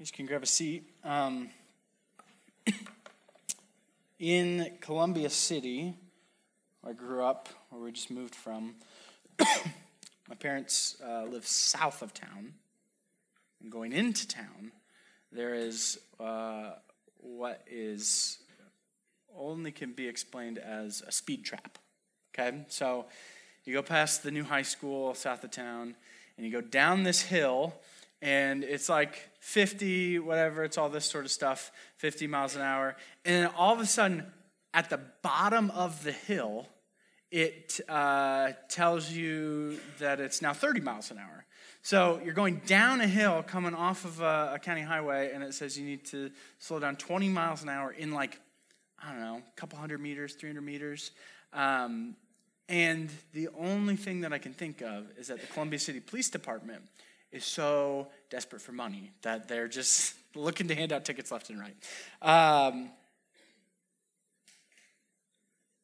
You can grab a seat. Um, in Columbia City, where I grew up, where we just moved from, my parents uh, live south of town. And going into town, there is uh, what is only can be explained as a speed trap. Okay, so you go past the new high school south of town, and you go down this hill, and it's like 50, whatever, it's all this sort of stuff, 50 miles an hour. And then all of a sudden, at the bottom of the hill, it uh, tells you that it's now 30 miles an hour. So you're going down a hill coming off of a, a, county highway, and it says you need to slow down 20 miles an hour in like, I don't know, a couple hundred meters, 300 meters. Um, and the only thing that I can think of is that the Columbia City Police Department is so desperate for money that they're just looking to hand out tickets left and right. Um,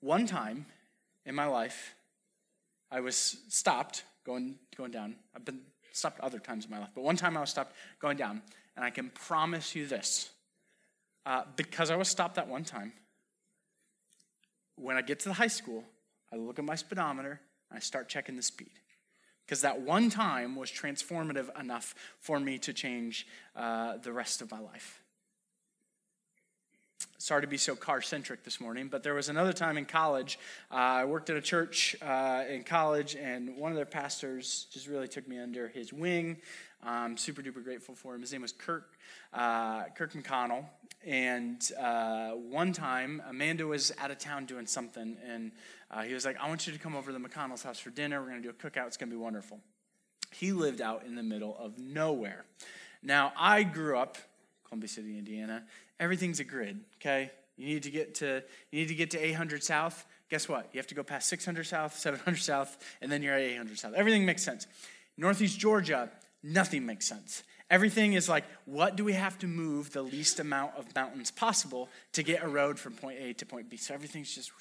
one time in my life, I was stopped going, going down. I've been stopped other times in my life, but one time I was stopped going down, and I can promise you this. Uh, because I was stopped that one time, when I get to the high school, I look at my speedometer and I start checking the speed because that one time was transformative enough for me to change uh, the rest of my life. Sorry to be so car centric this morning, but there was another time in college. Uh, I worked at a church uh, in college, and one of their pastors just really took me under his wing. I'm super duper grateful for him. His name was Kirk, uh, Kirk McConnell. And uh, one time, Amanda was out of town doing something, and uh, he was like, I want you to come over to the McConnell's house for dinner. We're going to do a cookout. It's going to be wonderful. He lived out in the middle of nowhere. Now, I grew up Columbia City, Indiana. Everything's a grid, okay? You need to get to you need to get to 800 south. Guess what? You have to go past 600 south, 700 south, and then you're at 800 south. Everything makes sense. Northeast Georgia, nothing makes sense. Everything is like, what do we have to move the least amount of mountains possible to get a road from point A to point B? So everything's just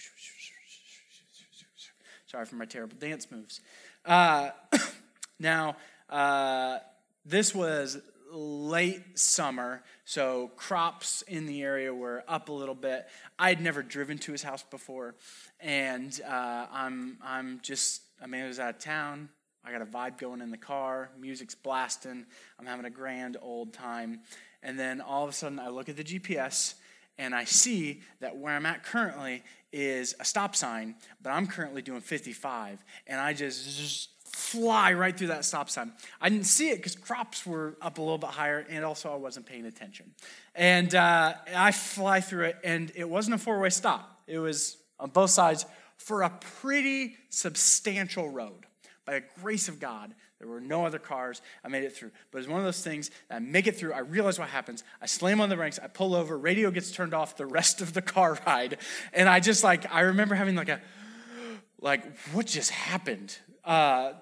Sorry for my terrible dance moves. Uh, now, uh, this was late summer, so crops in the area were up a little bit. I had never driven to his house before, and uh, I'm I'm just Amanda's out of town. I got a vibe going in the car, music's blasting. I'm having a grand old time, and then all of a sudden I look at the GPS and I see that where I'm at currently is a stop sign, but I'm currently doing 55, and I just, just fly right through that stop sign. I didn't see it because crops were up a little bit higher, and also I wasn't paying attention. And uh, I fly through it, and it wasn't a four way stop, it was on both sides for a pretty substantial road. By the grace of God, there were no other cars. I made it through. But it's one of those things I make it through. I realize what happens. I slam on the brakes. I pull over. Radio gets turned off the rest of the car ride. And I just like, I remember having like a, like, what just happened? Uh,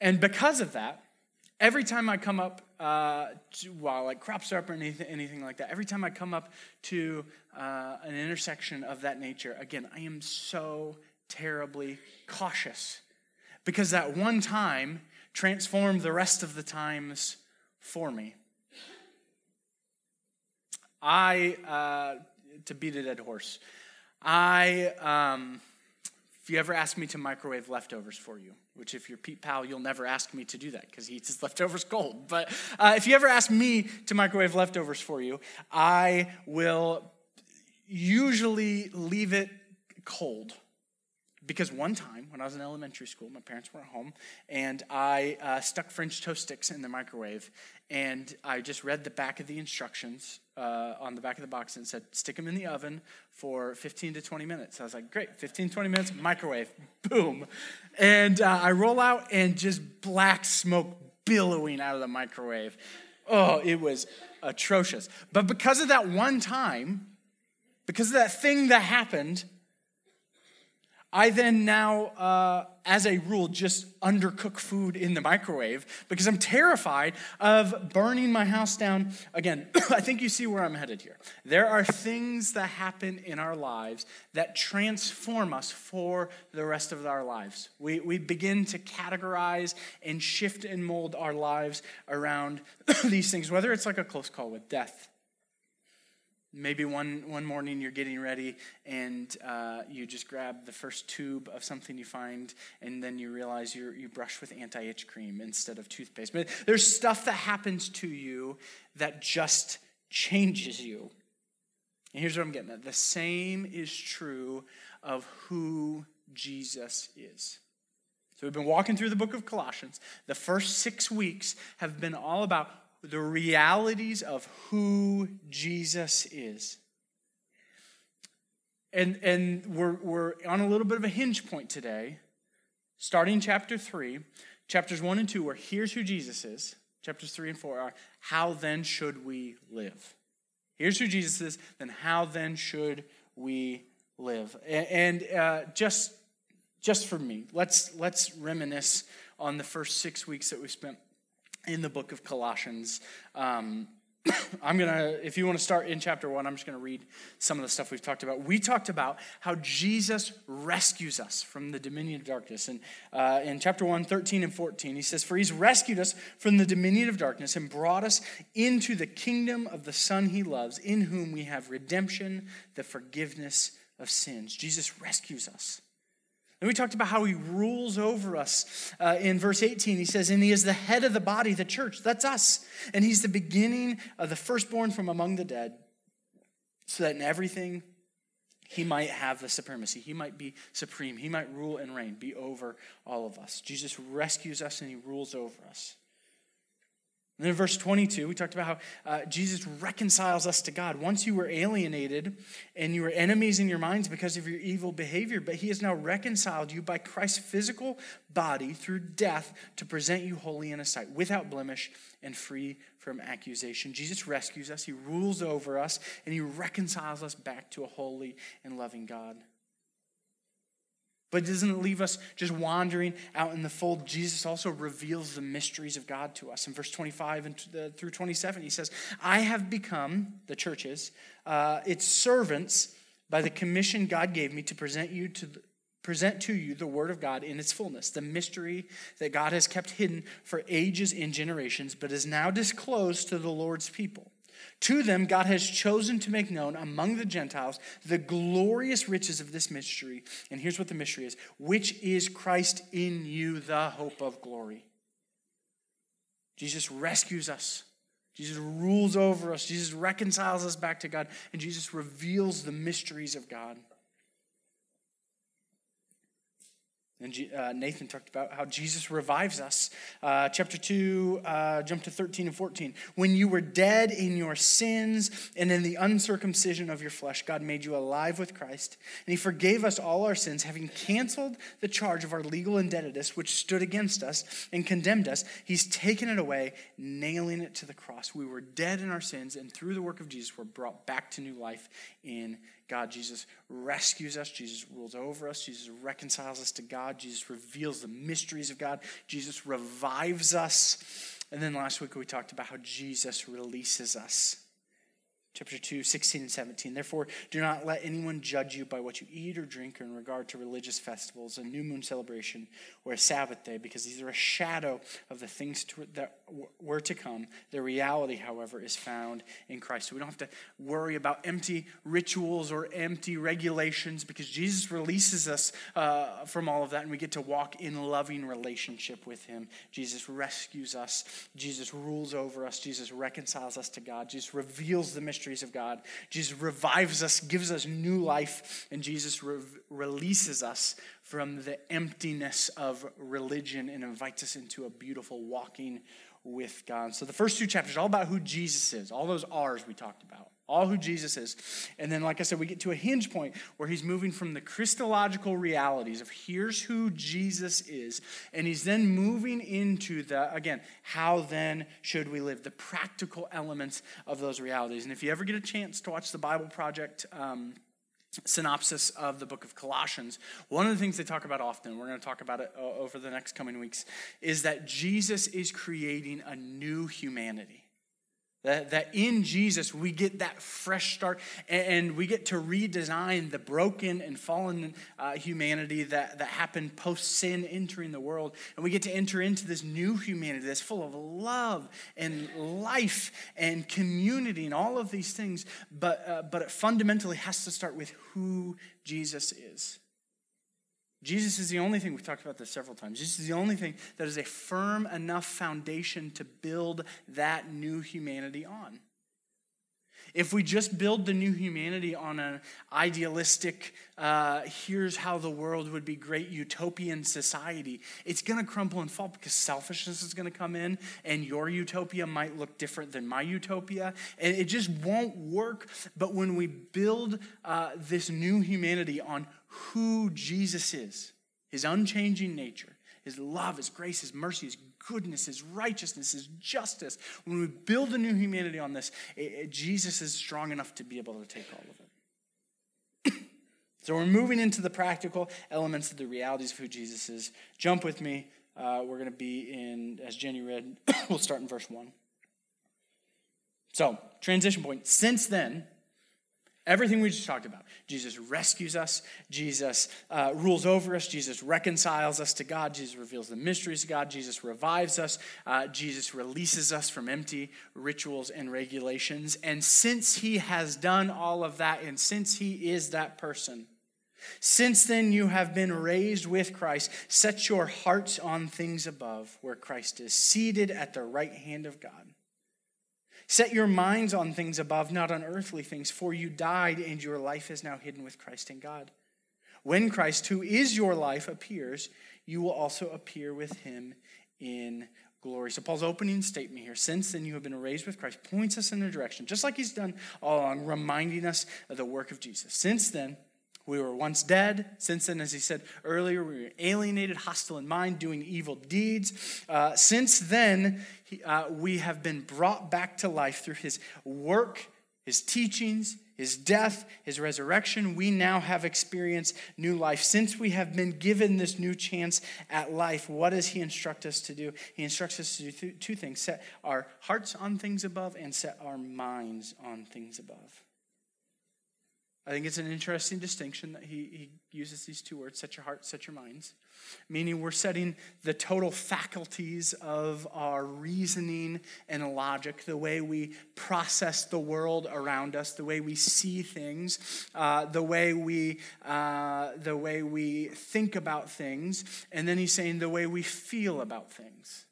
and because of that, every time I come up, uh, while like crops are up or anything, anything like that, every time I come up to uh, an intersection of that nature, again, I am so terribly cautious. Because that one time, transformed the rest of the times for me. I, uh, to beat a dead horse, I, um, if you ever ask me to microwave leftovers for you, which if you're Pete Powell, you'll never ask me to do that because he eats his leftovers cold. But uh, if you ever ask me to microwave leftovers for you, I will usually leave it cold because one time when I was in elementary school, my parents weren't home, and I uh, stuck French toast sticks in the microwave, and I just read the back of the instructions uh, on the back of the box and said, stick them in the oven for 15 to 20 minutes. I was like, great, 15, 20 minutes, microwave, boom. And uh, I roll out, and just black smoke billowing out of the microwave. Oh, it was atrocious. But because of that one time, because of that thing that happened, I then now, uh, as a rule, just undercook food in the microwave because I'm terrified of burning my house down. Again, I think you see where I'm headed here. There are things that happen in our lives that transform us for the rest of our lives. We, we begin to categorize and shift and mold our lives around these things, whether it's like a close call with death Maybe one, one morning you're getting ready and uh, you just grab the first tube of something you find, and then you realize you you brush with anti itch cream instead of toothpaste. But there's stuff that happens to you that just changes you. And here's what I'm getting at the same is true of who Jesus is. So we've been walking through the book of Colossians. The first six weeks have been all about the realities of who Jesus is. And, and we're, we're on a little bit of a hinge point today, starting chapter 3. Chapters 1 and 2 are here's who Jesus is. Chapters 3 and 4 are how then should we live? Here's who Jesus is, then how then should we live? And, uh, just, just for me, let's, let's reminisce on the first six weeks that we spent in the book of Colossians. Um, I'm going to, if you want to start in chapter one, I'm just going to read some of the stuff we've talked about. We talked about how Jesus rescues us from the dominion of darkness. And uh, in chapter 1, 13 and 14, he says, For he's rescued us from the dominion of darkness and brought us into the kingdom of the Son he loves, in whom we have redemption, the forgiveness of sins. Jesus rescues us. And we talked about how he rules over us. Uh, in verse 18, he says, And he is the head of the body, the church. That's us. And he's the beginning of the firstborn from among the dead, so that in everything he might have the supremacy. He might be supreme. He might rule and reign, be over all of us. Jesus rescues us and he rules over us. And then in verse 22, we talked about how uh, Jesus reconciles us to God. Once you were alienated and you were enemies in your minds because of your evil behavior, but he has now reconciled you by Christ's physical body through death to present you holy in his sight, without blemish and free from accusation. Jesus rescues us, he rules over us, and he reconciles us back to a holy and loving God. But doesn't it leave us just wandering out in the fold. Jesus also reveals the mysteries of God to us. In verse 25 and through 27, he says, I have become, the churches, uh, its servants by the commission God gave me to present you to the, present to you the word of God in its fullness, the mystery that God has kept hidden for ages and generations, but is now disclosed to the Lord's people. To them, God has chosen to make known among the Gentiles the glorious riches of this mystery. And here's what the mystery is which is Christ in you, the hope of glory. Jesus rescues us. Jesus rules over us. Jesus reconciles us back to God. And Jesus reveals the mysteries of God. And uh, Nathan talked about how Jesus revives us. Uh, chapter 2, uh, jump to 13 and 14. When you were dead in your sins and in the uncircumcision of your flesh, God made you alive with Christ. And he forgave us all our sins, having canceled the charge of our legal indebtedness, which stood against us and condemned us. He's taken it away, nailing it to the cross. We were dead in our sins, and through the work of Jesus, we're brought back to new life in God. Jesus rescues us. Jesus rules over us. Jesus reconciles us to God. Jesus reveals the mysteries of God. Jesus revives us. And then last week we talked about how Jesus releases us chapter 2, 16 and 17. Therefore, do not let anyone judge you by what you eat or drink or in regard to religious festivals, a new moon celebration, or a Sabbath day, because these are a shadow of the things to, that were to come. The reality, however, is found in Christ. So we don't have to worry about empty rituals or empty regulations because Jesus releases us uh, from all of that and we get to walk in loving relationship with Him. Jesus rescues us, Jesus rules over us, Jesus reconciles us to God, Jesus reveals the mystery mysteries of God. Jesus revives us, gives us new life, and Jesus re- releases us from the emptiness of religion and invites us into a beautiful walking with God. So the first two chapters are all about who Jesus is, all those R's we talked about all who Jesus is. And then, like I said, we get to a hinge point where he's moving from the Christological realities of here's who Jesus is, and he's then moving into the, again, how then should we live, the practical elements of those realities. And if you ever get a chance to watch the Bible Project, um, synopsis of the book of Colossians, one of the things they talk about often, we're going to talk about it uh, over the next coming weeks, is that Jesus is creating a new humanity. That, that in Jesus we get that fresh start and we get to redesign the broken and fallen uh, humanity that, that happened post sin entering the world. And we get to enter into this new humanity that's full of love and life and community and all of these things. But, uh, but it fundamentally has to start with who Jesus is. Jesus is the only thing, we've talked about this several times. Jesus is the only thing that is a firm enough foundation to build that new humanity on. If we just build the new humanity on an idealistic, uh, here's how the world would be great utopian society, it's going to crumble and fall because selfishness is going to come in and your utopia might look different than my utopia. And it just won't work. But when we build uh, this new humanity on who Jesus is, his unchanging nature, his love, his grace, his mercy, his goodness, his righteousness, his justice. When we build a new humanity on this, it, it, Jesus is strong enough to be able to take all of it. so we're moving into the practical elements of the realities of who Jesus is. Jump with me. Uh, we're going to be in, as Jenny read, we'll start in verse 1. So, transition point. Since then, Everything we just talked about. Jesus rescues us. Jesus uh, rules over us. Jesus reconciles us to God. Jesus reveals the mysteries of God. Jesus revives us. Uh, Jesus releases us from empty rituals and regulations. And since he has done all of that, and since he is that person, since then you have been raised with Christ, set your hearts on things above, where Christ is seated at the right hand of God. Set your minds on things above, not on earthly things, for you died and your life is now hidden with Christ in God. When Christ, who is your life, appears, you will also appear with him in glory. So, Paul's opening statement here, since then you have been raised with Christ, points us in a direction, just like he's done all along, reminding us of the work of Jesus. Since then, we were once dead. Since then, as he said earlier, we were alienated, hostile in mind, doing evil deeds. Uh, since then, he, uh, we have been brought back to life through his work, his teachings, his death, his resurrection. We now have experienced new life. Since we have been given this new chance at life, what does he instruct us to do? He instructs us to do two things set our hearts on things above and set our minds on things above. I think it's an interesting distinction that he, he uses these two words set your heart, set your minds, meaning we're setting the total faculties of our reasoning and logic, the way we process the world around us, the way we see things, uh, the, way we, uh, the way we think about things, and then he's saying the way we feel about things.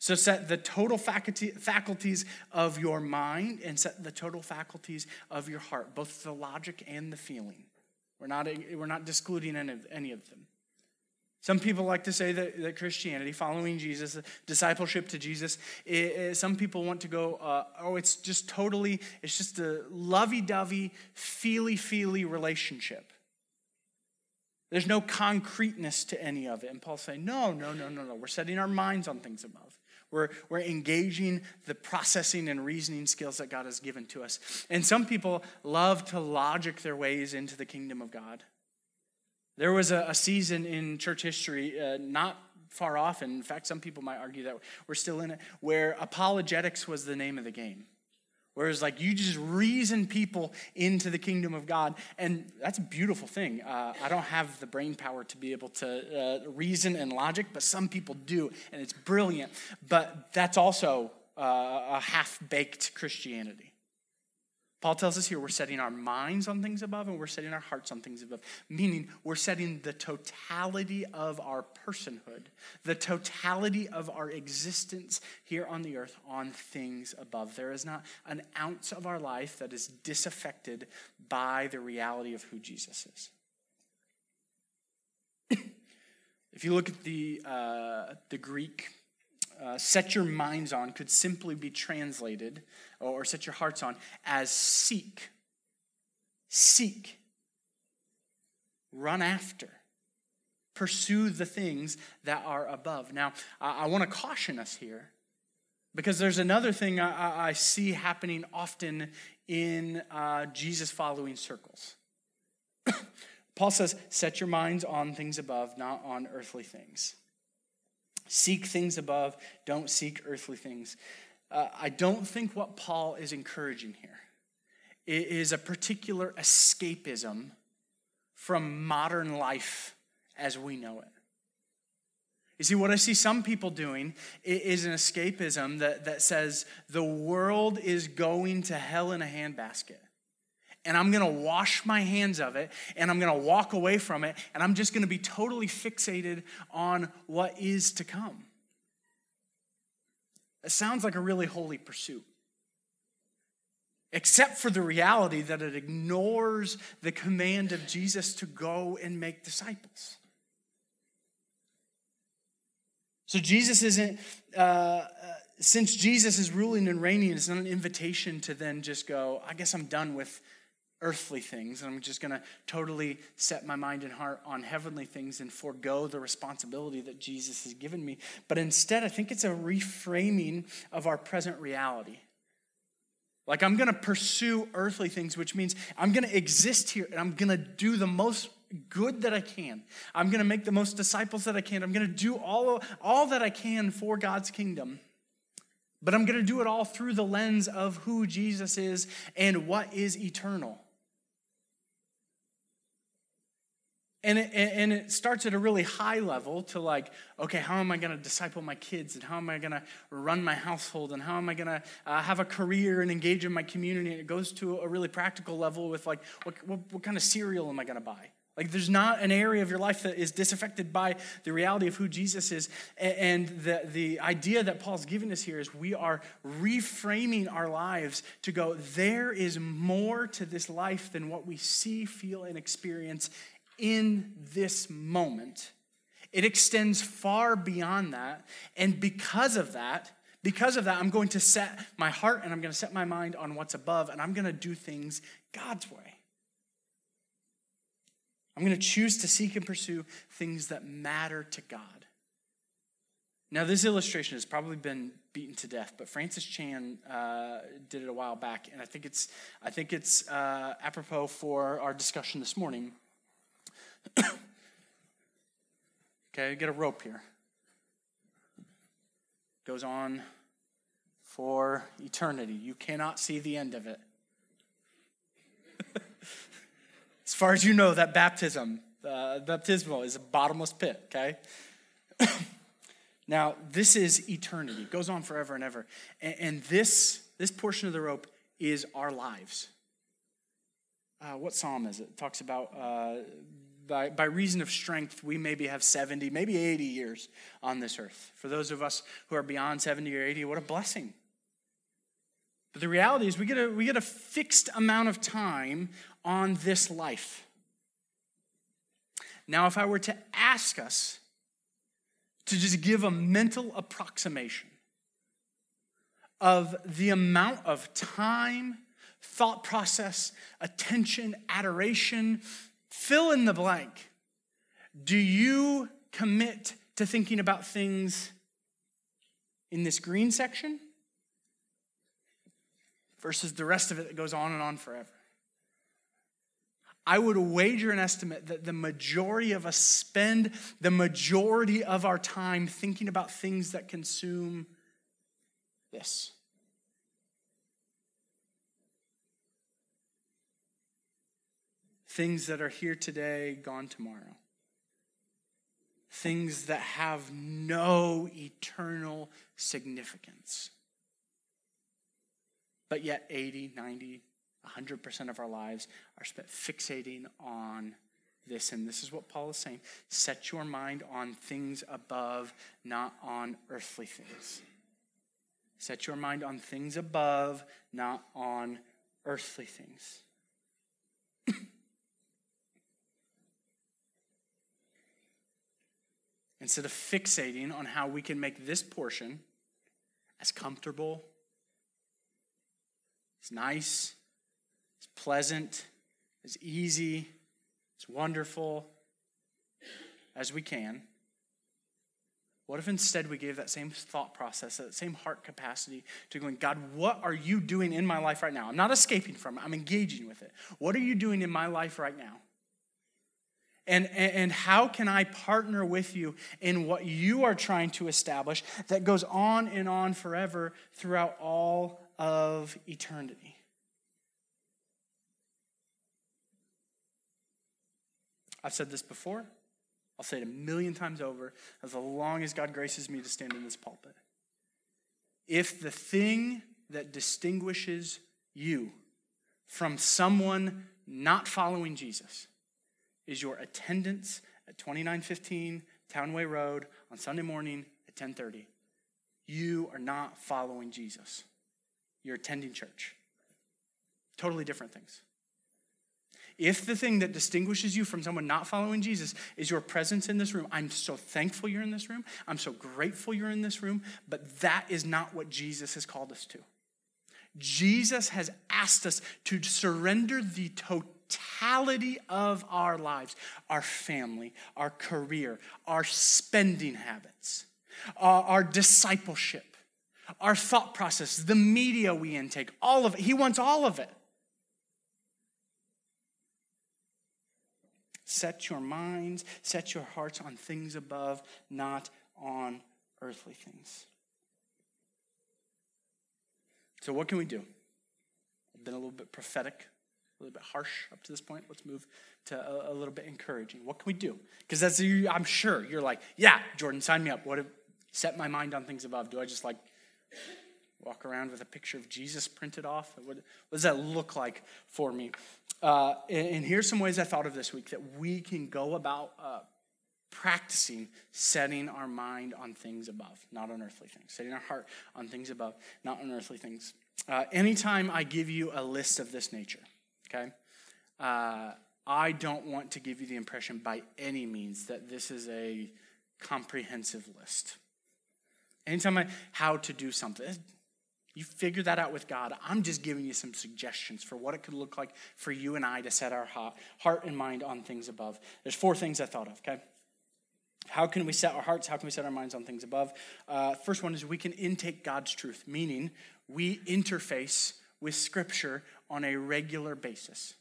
So set the total faculty, faculties of your mind and set the total faculties of your heart, both the logic and the feeling. We're not, we're not discluding any of, any of them. Some people like to say that, that Christianity, following Jesus, discipleship to Jesus, it, it, some people want to go, uh, oh, it's just totally, it's just a lovey dovey, feely feely relationship. There's no concreteness to any of it. And Paul's saying, no, no, no, no, no. We're setting our minds on things above. We're, we're engaging the processing and reasoning skills that God has given to us. And some people love to logic their ways into the kingdom of God. There was a, a season in church history, uh, not far off, and in fact, some people might argue that we're still in it, where apologetics was the name of the game. Whereas, like, you just reason people into the kingdom of God, and that's a beautiful thing. Uh, I don't have the brain power to be able to uh, reason and logic, but some people do, and it's brilliant. But that's also uh, a half baked Christianity. Paul tells us here we're setting our minds on things above and we're setting our hearts on things above, meaning we're setting the totality of our personhood, the totality of our existence here on the earth on things above. There is not an ounce of our life that is disaffected by the reality of who Jesus is. if you look at the, uh, the Greek uh, set your minds on could simply be translated, or set your hearts on, as seek. Seek. Run after. Pursue the things that are above. Now, I, I want to caution us here because there's another thing I, I see happening often in uh, Jesus following circles. Paul says, Set your minds on things above, not on earthly things. Seek things above, don't seek earthly things. Uh, I don't think what Paul is encouraging here is a particular escapism from modern life as we know it. You see, what I see some people doing is an escapism that, that says the world is going to hell in a handbasket. And I'm going to wash my hands of it and I'm going to walk away from it and I'm just going to be totally fixated on what is to come. It sounds like a really holy pursuit except for the reality that it ignores the command of Jesus to go and make disciples. So Jesus isn't, uh, uh, since Jesus is ruling and reigning, it's not an invitation to then just go, I guess I'm done with earthly things, and I'm just going to totally set my mind and heart on heavenly things and forego the responsibility that Jesus has given me. But instead, I think it's a reframing of our present reality. Like, I'm going to pursue earthly things, which means I'm going to exist here and I'm going to do the most good that I can. I'm going to make the most disciples that I can. I'm going to do all, all that I can for God's kingdom. But I'm going to do it all through the lens of who Jesus is and what is eternal. And it, and it starts at a really high level to like, okay, how am I going to disciple my kids? And how am I going to run my household? And how am I going to uh, have a career and engage in my community? And it goes to a really practical level with like, what, what, what kind of cereal am I going to buy? Like, there's not an area of your life that is disaffected by the reality of who Jesus is. And the, the idea that Paul's giving us here is we are reframing our lives to go, there is more to this life than what we see, feel, and experience in this moment. It extends far beyond that. And because of that, because of that, I'm going to set my heart and I'm going to set my mind on what's above, and I'm going to do things God's way. I'm going to choose to seek and pursue things that matter to God. Now, this illustration has probably been beaten to death, but Francis Chan uh, did it a while back, and I think it's, I think it's uh, apropos for our discussion this morning. Okay, get a rope here. Goes on for eternity. You cannot see the end of it. as far as you know, that baptism, uh, baptismal, is a bottomless pit, okay? now, this is eternity. It goes on forever and ever. And, and this, this portion of the rope is our lives. Uh, what psalm is it? It talks about uh, by, by reason of strength, we maybe have 70, maybe 80 years on this earth. For those of us who are beyond 70 or 80, what a blessing. But the reality is, we get a, we get a fixed amount of time on this life. Now, if I were to ask us to just give a mental approximation of the amount of time, thought process, attention, adoration, Fill in the blank. Do you commit to thinking about things in this green section versus the rest of it that goes on and on forever? I would wager an estimate that the majority of us spend the majority of our time thinking about things that consume this. Things that are here today, gone tomorrow. Things that have no eternal significance. But yet, 80, 90, 100% of our lives are spent fixating on this. And this is what Paul is saying set your mind on things above, not on earthly things. Set your mind on things above, not on earthly things. Instead of fixating on how we can make this portion as comfortable, as nice, as pleasant, as easy, as wonderful as we can. What if instead we gave that same thought process, that same heart capacity to going, God, what are you doing in my life right now? I'm not escaping from it, I'm engaging with it. What are you doing in my life right now? And, and, how can I partner with you in what you are trying to establish that goes on and on forever throughout all of eternity? I've said this before. I'll say it a million times over as long as God graces me to stand in this pulpit. If the thing that distinguishes you from someone not following Jesus is your attendance at 2915 Townway Road on Sunday morning at 10:30. You are not following Jesus. You're attending church. Totally different things. If the thing that distinguishes you from someone not following Jesus is your presence in this room, I'm so thankful you're in this room. I'm so grateful you're in this room, but that is not what Jesus has called us to. Jesus has asked us to surrender the totality of our lives, our family, our career, our spending habits, our, our discipleship, our thought process, the media we intake, all of it. He wants all of it. Set your minds, set your hearts on things above, not on earthly things. So, what can we do? I've been a little bit prophetic, a little bit harsh up to this point. Let's move to a, a little bit encouraging. What can we do? Because that's I'm sure you're like, yeah, Jordan, sign me up. What? If, set my mind on things above. Do I just like walk around with a picture of Jesus printed off? What, what does that look like for me? Uh, and, and, here's some ways I thought of this week that we can go about uh, practicing setting our mind on things above, not on earthly things, setting our heart on things above, not on earthly things. Uh, anytime I give you a list of this nature, okay, uh, I don't want to give you the impression by any means that this is a comprehensive list. Anytime I how to do something, you figure that out with God. I'm just giving you some suggestions for what it could look like for you and I to set our heart and mind on things above. There's four things I thought of, okay? How can we set our hearts? How can we set our minds on things above? Uh, first one is we can intake God's truth, meaning we interface with Scripture on a regular basis.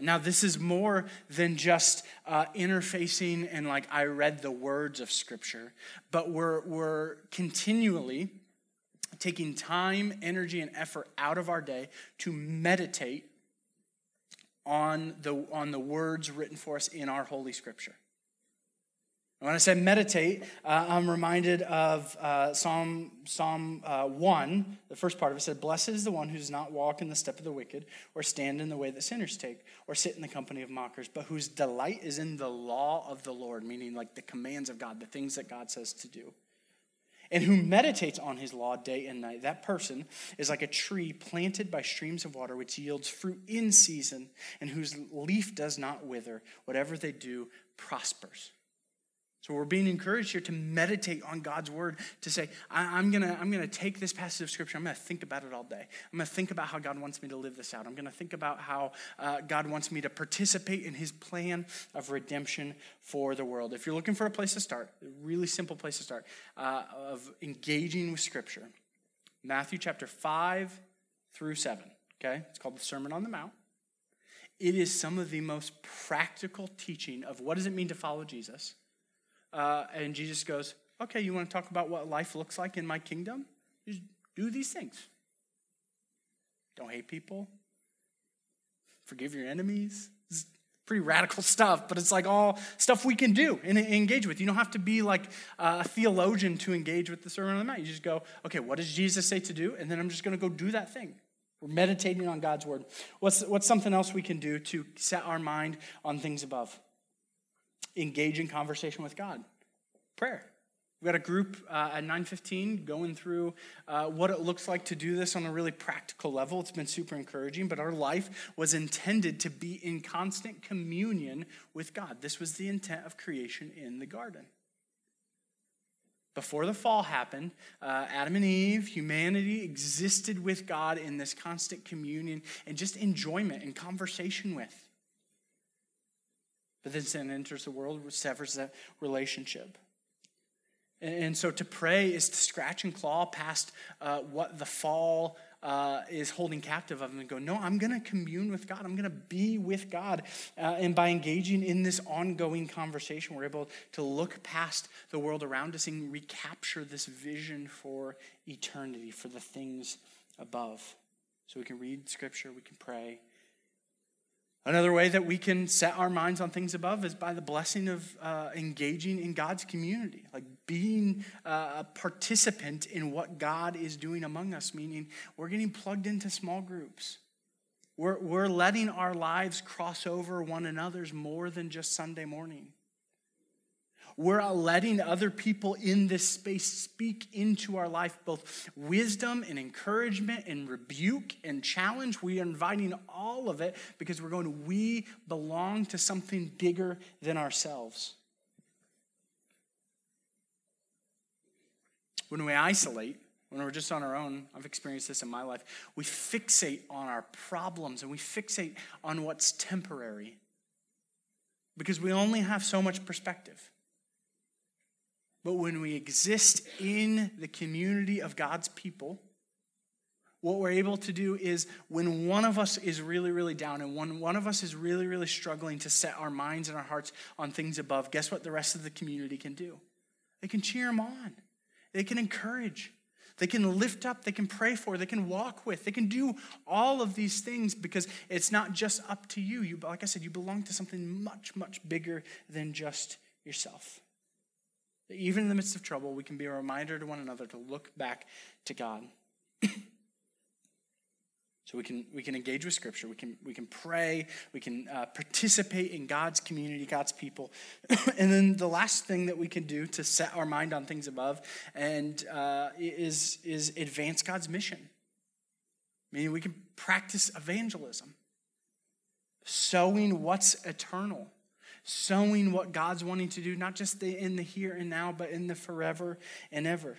Now, this is more than just uh, interfacing and like I read the words of Scripture, but we're, we're continually taking time, energy, and effort out of our day to meditate on the, on the words written for us in our Holy Scripture. When I say meditate, uh, I'm reminded of uh, Psalm, Psalm uh, 1. The first part of it said, Blessed is the one who does not walk in the step of the wicked, or stand in the way that sinners take, or sit in the company of mockers, but whose delight is in the law of the Lord, meaning like the commands of God, the things that God says to do. And who meditates on his law day and night. That person is like a tree planted by streams of water, which yields fruit in season, and whose leaf does not wither. Whatever they do prospers. So we're being encouraged here to meditate on God's word, to say, I'm going to I'm to take this passage of scripture, I'm to think about it all day. I'm to think about how God wants me to live this out. I'm to think about how uh, God wants me to participate in his plan of redemption for the world. If you're looking for a place to start, a really simple place to start, uh, of engaging with scripture, Matthew chapter 5 through 7, okay? It's called the Sermon on the Mount. It is some of the most practical teaching of what does it mean to follow Jesus uh, and Jesus goes, Okay, you want to talk about what life looks like in my kingdom? Just do these things. Don't hate people. Forgive your enemies. It's pretty radical stuff, but it's like all stuff we can do and engage with. You don't have to be like a theologian to engage with the Sermon on the Mount. You just go, okay, what does Jesus say to do? And then I'm just going to go do that thing. We're meditating on God's word. What's, what's something else we can do to set our mind on things above? Engage in conversation with God. Prayer. We've got a group uh, at 915 going through uh, what it looks like to do this on a really practical level. It's been super encouraging, but our life was intended to be in constant communion with God. This was the intent of creation in the garden. Before the fall happened, uh, Adam and Eve, humanity existed with God in this constant communion and just enjoyment and conversation with. But then sin enters the world, severs that relationship. And so to pray is to scratch and claw past uh, what the fall uh, is holding captive of them and go, no, I'm going to commune with God. I'm going to be with God. Uh, and by engaging in this ongoing conversation, we're able to look past the world around us and recapture this vision for eternity, for the things above. So we can read scripture, we can pray, Another way that we can set our minds on things above is by the blessing of uh, engaging in God's community, like being uh, a participant in what God is doing among us, meaning we're getting plugged into small groups. We're, we're letting our lives cross over one another's more than just Sunday morning. We're letting other people in this space speak into our life both wisdom and encouragement and rebuke and challenge. We are inviting all of it because we're going, we belong to something bigger than ourselves. When we isolate, when we're just on our own, I've experienced this in my life, we fixate on our problems and we fixate on what's temporary because we only have so much perspective. But when we exist in the community of God's people, what we're able to do is when one of us is really, really down and when one of us is really, really struggling to set our minds and our hearts on things above, guess what the rest of the community can do? They can cheer them on, they can encourage, they can lift up, they can pray for, they can walk with, they can do all of these things because it's not just up to you. You, like I said, you belong to something much, much bigger than just yourself. That even in the midst of trouble, we can be a reminder to one another to look back to God. so we can, we can engage with Scripture, we can, we can pray, we can uh, participate in God's community, God's people. and then the last thing that we can do to set our mind on things above and uh, is, is advance God's mission. Meaning we can practice evangelism, sowing what's eternal sowing what God's wanting to do, not just in the here and now, but in the forever and ever.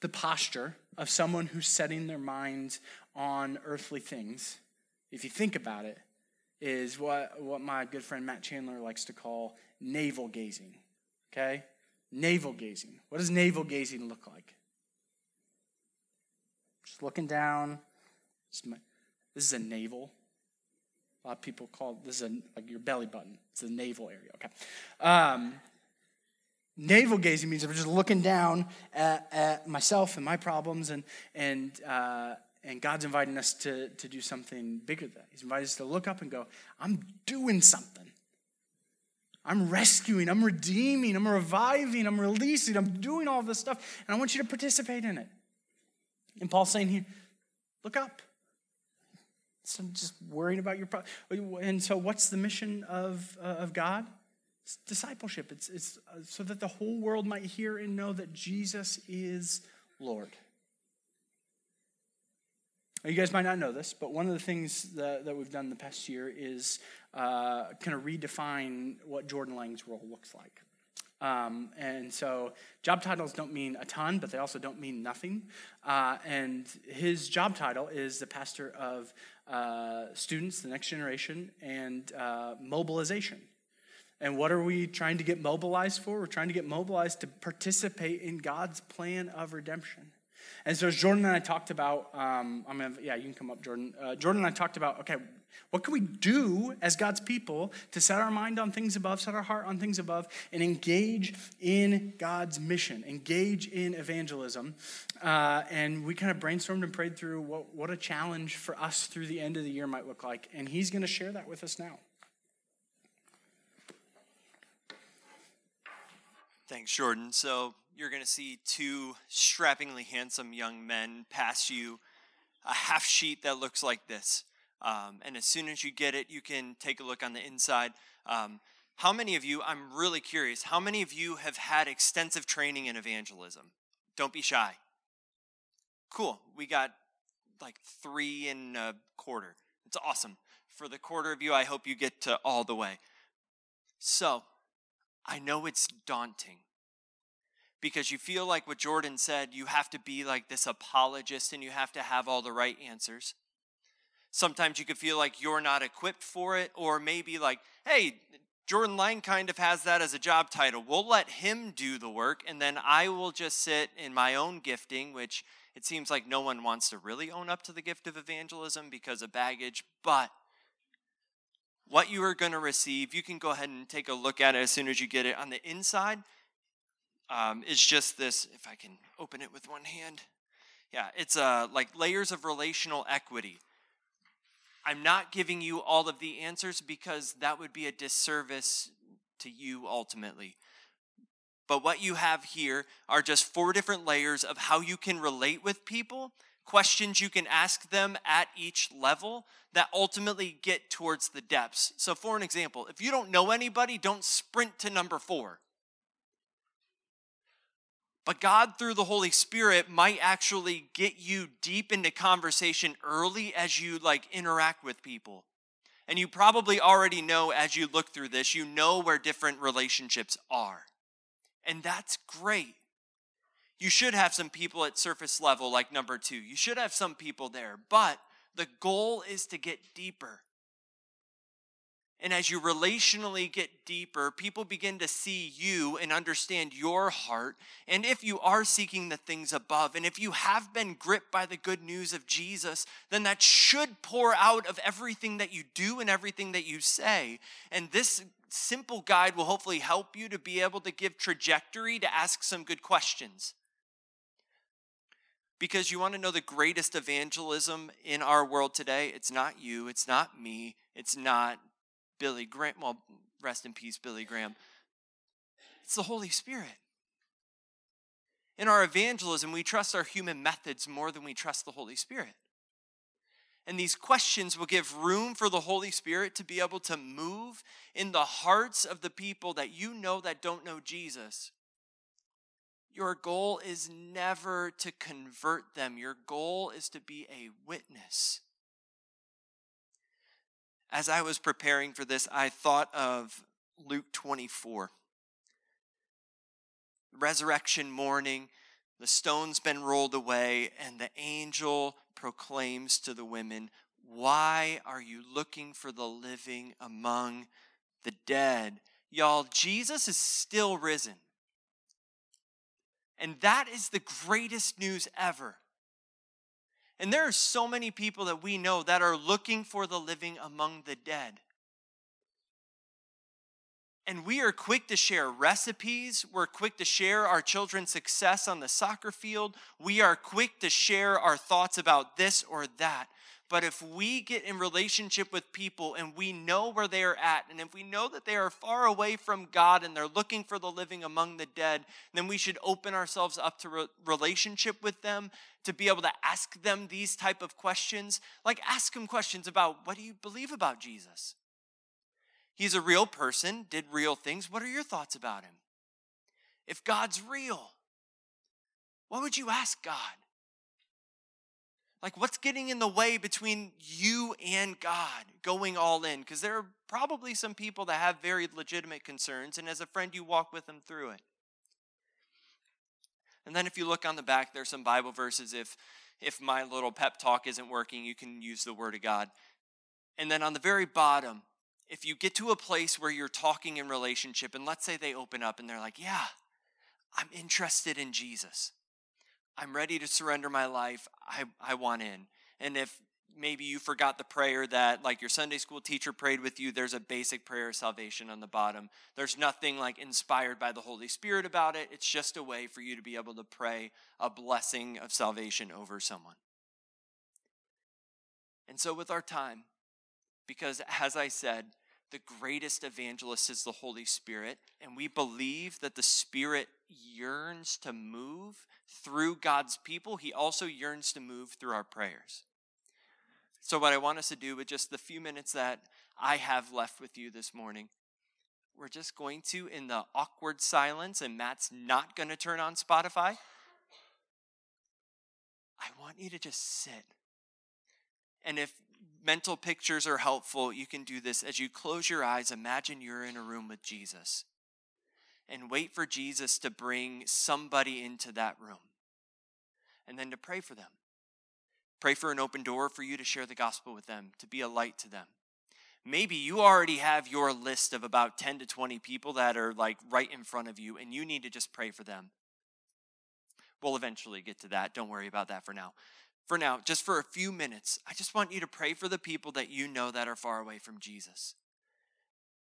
The posture of someone who's setting their minds on earthly things, if you think about it, is what, what my good friend Matt Chandler likes to call navel gazing. Okay? Navel gazing. What does navel gazing look like? Just looking down. This is a navel. A lot of people call this a, like your belly button. It's the navel area. Okay. Um, navel gazing means I'm just looking down at, at, myself and my problems, and and uh, and God's inviting us to to do something bigger than that. He's inviting us to look up and go, I'm doing something. I'm rescuing, I'm redeeming, I'm reviving, I'm releasing, I'm doing all this stuff, and I want you to participate in it. And Paul's saying here, look up. So just worrying about your problem. And so, what's the mission of, uh, of God? It's discipleship. It's, it's uh, so that the whole world might hear and know that Jesus is Lord. You guys might not know this, but one of the things that, that we've done the past year is uh, kind of redefine what Jordan Lang's role looks like. Um, and so job titles don't mean a ton, but they also don't mean nothing. Uh, and his job title is the pastor of uh, students, the next generation, and uh, mobilization. And what are we trying to get mobilized for? We're trying to get mobilized to participate in God's plan of redemption. And so, Jordan and I talked about, um, I'm gonna, yeah, you can come up, Jordan. Uh, Jordan and I talked about, okay, what can we do as God's people to set our mind on things above, set our heart on things above, and engage in God's mission, engage in evangelism? Uh, and we kind of brainstormed and prayed through what, what a challenge for us through the end of the year might look like. And he's going to share that with us now. Thanks, Jordan. So, you're going to see two strappingly handsome young men pass you a half sheet that looks like this. Um, and as soon as you get it, you can take a look on the inside. Um, how many of you, I'm really curious, how many of you have had extensive training in evangelism? Don't be shy. Cool. We got like three and a quarter. It's awesome. For the quarter of you, I hope you get to all the way. So, I know it's daunting because you feel like what Jordan said, you have to be like this apologist and you have to have all the right answers. Sometimes you could feel like you're not equipped for it, or maybe like, hey, Jordan Lang kind of has that as a job title. We'll let him do the work, and then I will just sit in my own gifting, which It seems like no one wants to really own up to the gift of evangelism because of baggage, but what you are going to receive, you can go ahead and take a look at it as soon as you get it. On the inside, um, is just this, if I can open it with one hand. Yeah, it's uh, like layers of relational equity. I'm not giving you all of the answers because that would be a disservice to you ultimately. But what you have here are just four different layers of how you can relate with people, questions you can ask them at each level that ultimately get towards the depths. So, for an example, if you don't know anybody, don't sprint to number four. But God, through the Holy Spirit, might actually get you deep into conversation early as you like interact with people. And you probably already know as you look through this, you know where different relationships are. And that's great. You should have some people at surface level, like number two. You should have some people there, but the goal is to get deeper. And as you relationally get deeper, people begin to see you and understand your heart. And if you are seeking the things above, and if you have been gripped by the good news of Jesus, then that should pour out of everything that you do and everything that you say. And this simple guide will hopefully help you to be able to give trajectory to ask some good questions. Because you want to know the greatest evangelism in our world today? It's not you, it's not me, it's not Billy Graham. Well, rest in peace, Billy Graham. It's the Holy Spirit. In our evangelism, we trust our human methods more than we trust the Holy Spirit. And these questions will give room for the Holy Spirit to be able to move in the hearts of the people that you know that don't know Jesus. Your goal is never to convert them, your goal is to be a witness. As I was preparing for this, I thought of Luke 24. Resurrection morning, the stone's been rolled away, and the angel proclaims to the women, Why are you looking for the living among the dead? Y'all, Jesus is still risen. And that is the greatest news ever. And there are so many people that we know that are looking for the living among the dead. And we are quick to share recipes. We're quick to share our children's success on the soccer field. We are quick to share our thoughts about this or that. But if we get in relationship with people and we know where they are at, and if we know that they are far away from God and they're looking for the living among the dead, then we should open ourselves up to re- relationship with them to be able to ask them these type of questions. Like ask them questions about what do you believe about Jesus? He's a real person, did real things. What are your thoughts about him? If God's real, what would you ask God? Like, what's getting in the way between you and God going all in? Because there are probably some people that have very legitimate concerns, and as a friend, you walk with them through it. And then if you look on the back, there's some Bible verses. If if my little pep talk isn't working, you can use the Word of God. And then on the very bottom, if you get to a place where you're talking in relationship, and let's say they open up and they're like, Yeah, I'm interested in Jesus. I'm ready to surrender my life. I, I want in. And if maybe you forgot the prayer that like your Sunday school teacher prayed with you, there's a basic prayer of salvation on the bottom. There's nothing like inspired by the Holy Spirit about it. It's just a way for you to be able to pray a blessing of salvation over someone. And so with our time, because as I said, the greatest evangelist is the Holy Spirit, and we believe that the Spirit yearns to move through God's people. He also yearns to move through our prayers. So, what I want us to do with just the few minutes that I have left with you this morning, we're just going to, in the awkward silence, and Matt's not going to turn on Spotify. I want you to just sit. And if mental pictures are helpful, you can do this as you close your eyes. Imagine you're in a room with Jesus and wait for Jesus to bring somebody into that room and then to pray for them. Pray for an open door for you to share the gospel with them, to be a light to them. Maybe you already have your list of about 10 to 20 people that are like right in front of you, and you need to just pray for them. We'll eventually get to that. Don't worry about that for now. For now, just for a few minutes, I just want you to pray for the people that you know that are far away from Jesus.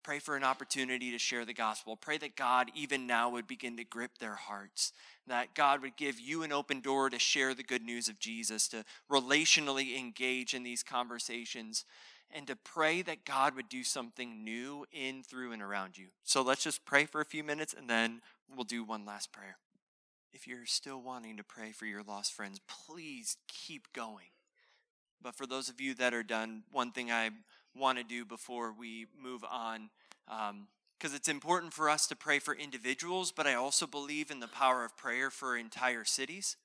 Pray for an opportunity to share the gospel. Pray that God, even now, would begin to grip their hearts. That God would give you an open door to share the good news of Jesus, to relationally engage in these conversations, and to pray that God would do something new in, through, and around you. So let's just pray for a few minutes and then we'll do one last prayer. If you're still wanting to pray for your lost friends, please keep going. But for those of you that are done, one thing I want to do before we move on, because um, it's important for us to pray for individuals, but I also believe in the power of prayer for entire cities.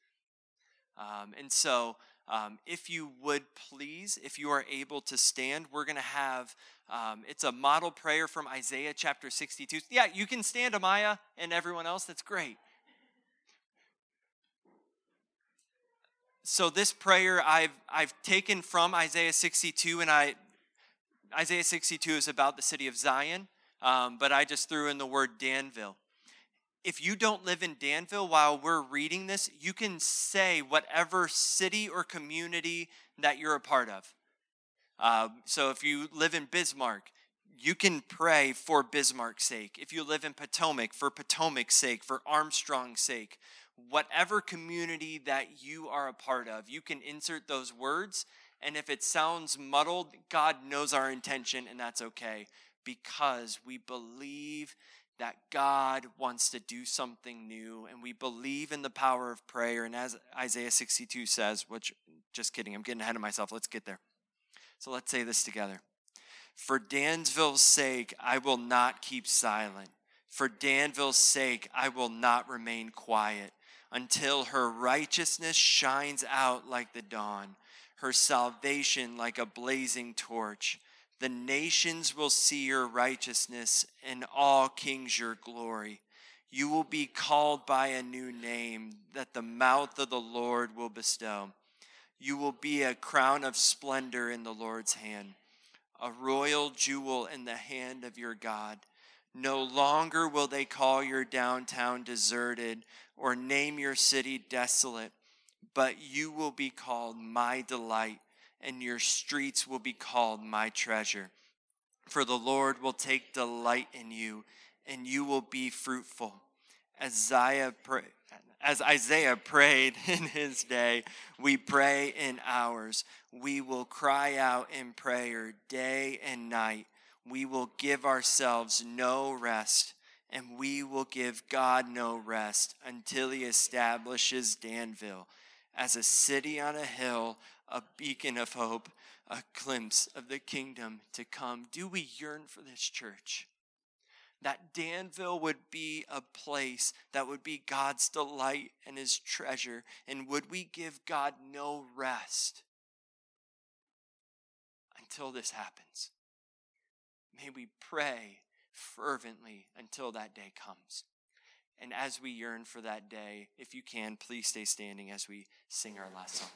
Um, and so, um, if you would please, if you are able to stand, we're going to have um, it's a model prayer from Isaiah chapter 62. Yeah, you can stand, Amaya, and everyone else. That's great. So this prayer I've I've taken from Isaiah 62, and I Isaiah 62 is about the city of Zion, um, but I just threw in the word Danville. If you don't live in Danville while we're reading this, you can say whatever city or community that you're a part of. Uh, so if you live in Bismarck, you can pray for Bismarck's sake. If you live in Potomac, for Potomac's sake, for Armstrong's sake, whatever community that you are a part of, you can insert those words and if it sounds muddled, God knows our intention, and that's okay because we believe that God wants to do something new, and we believe in the power of prayer. And as Isaiah 62 says, which, just kidding, I'm getting ahead of myself. Let's get there. So let's say this together. For Danville's sake, I will not keep silent. For Danville's sake, I will not remain quiet until her righteousness shines out like the dawn her salvation like a blazing torch. The nations will see your righteousness, and all kings your glory. You will be called by a new name that the mouth of the Lord will bestow. You will be a crown of splendor in the Lord's hand, a royal jewel in the hand of your God. No longer will they call your downtown deserted or name your city desolate but you will be called my delight, and your streets will be called my treasure. For the Lord will take delight in you, and you will be fruitful. As Isaiah, as Isaiah prayed in his day, we pray in ours. We will cry out in prayer day and night. We will give ourselves no rest, and we will give God no rest until he establishes Danville as a city on a hill, a beacon of hope, a glimpse of the kingdom to come. Do we yearn for this church? That Danville would be a place that would be God's delight and his treasure. And would we give God no rest until this happens? May we pray fervently until that day comes. And as we yearn for that day, if you can, please stay standing as we sing our last song.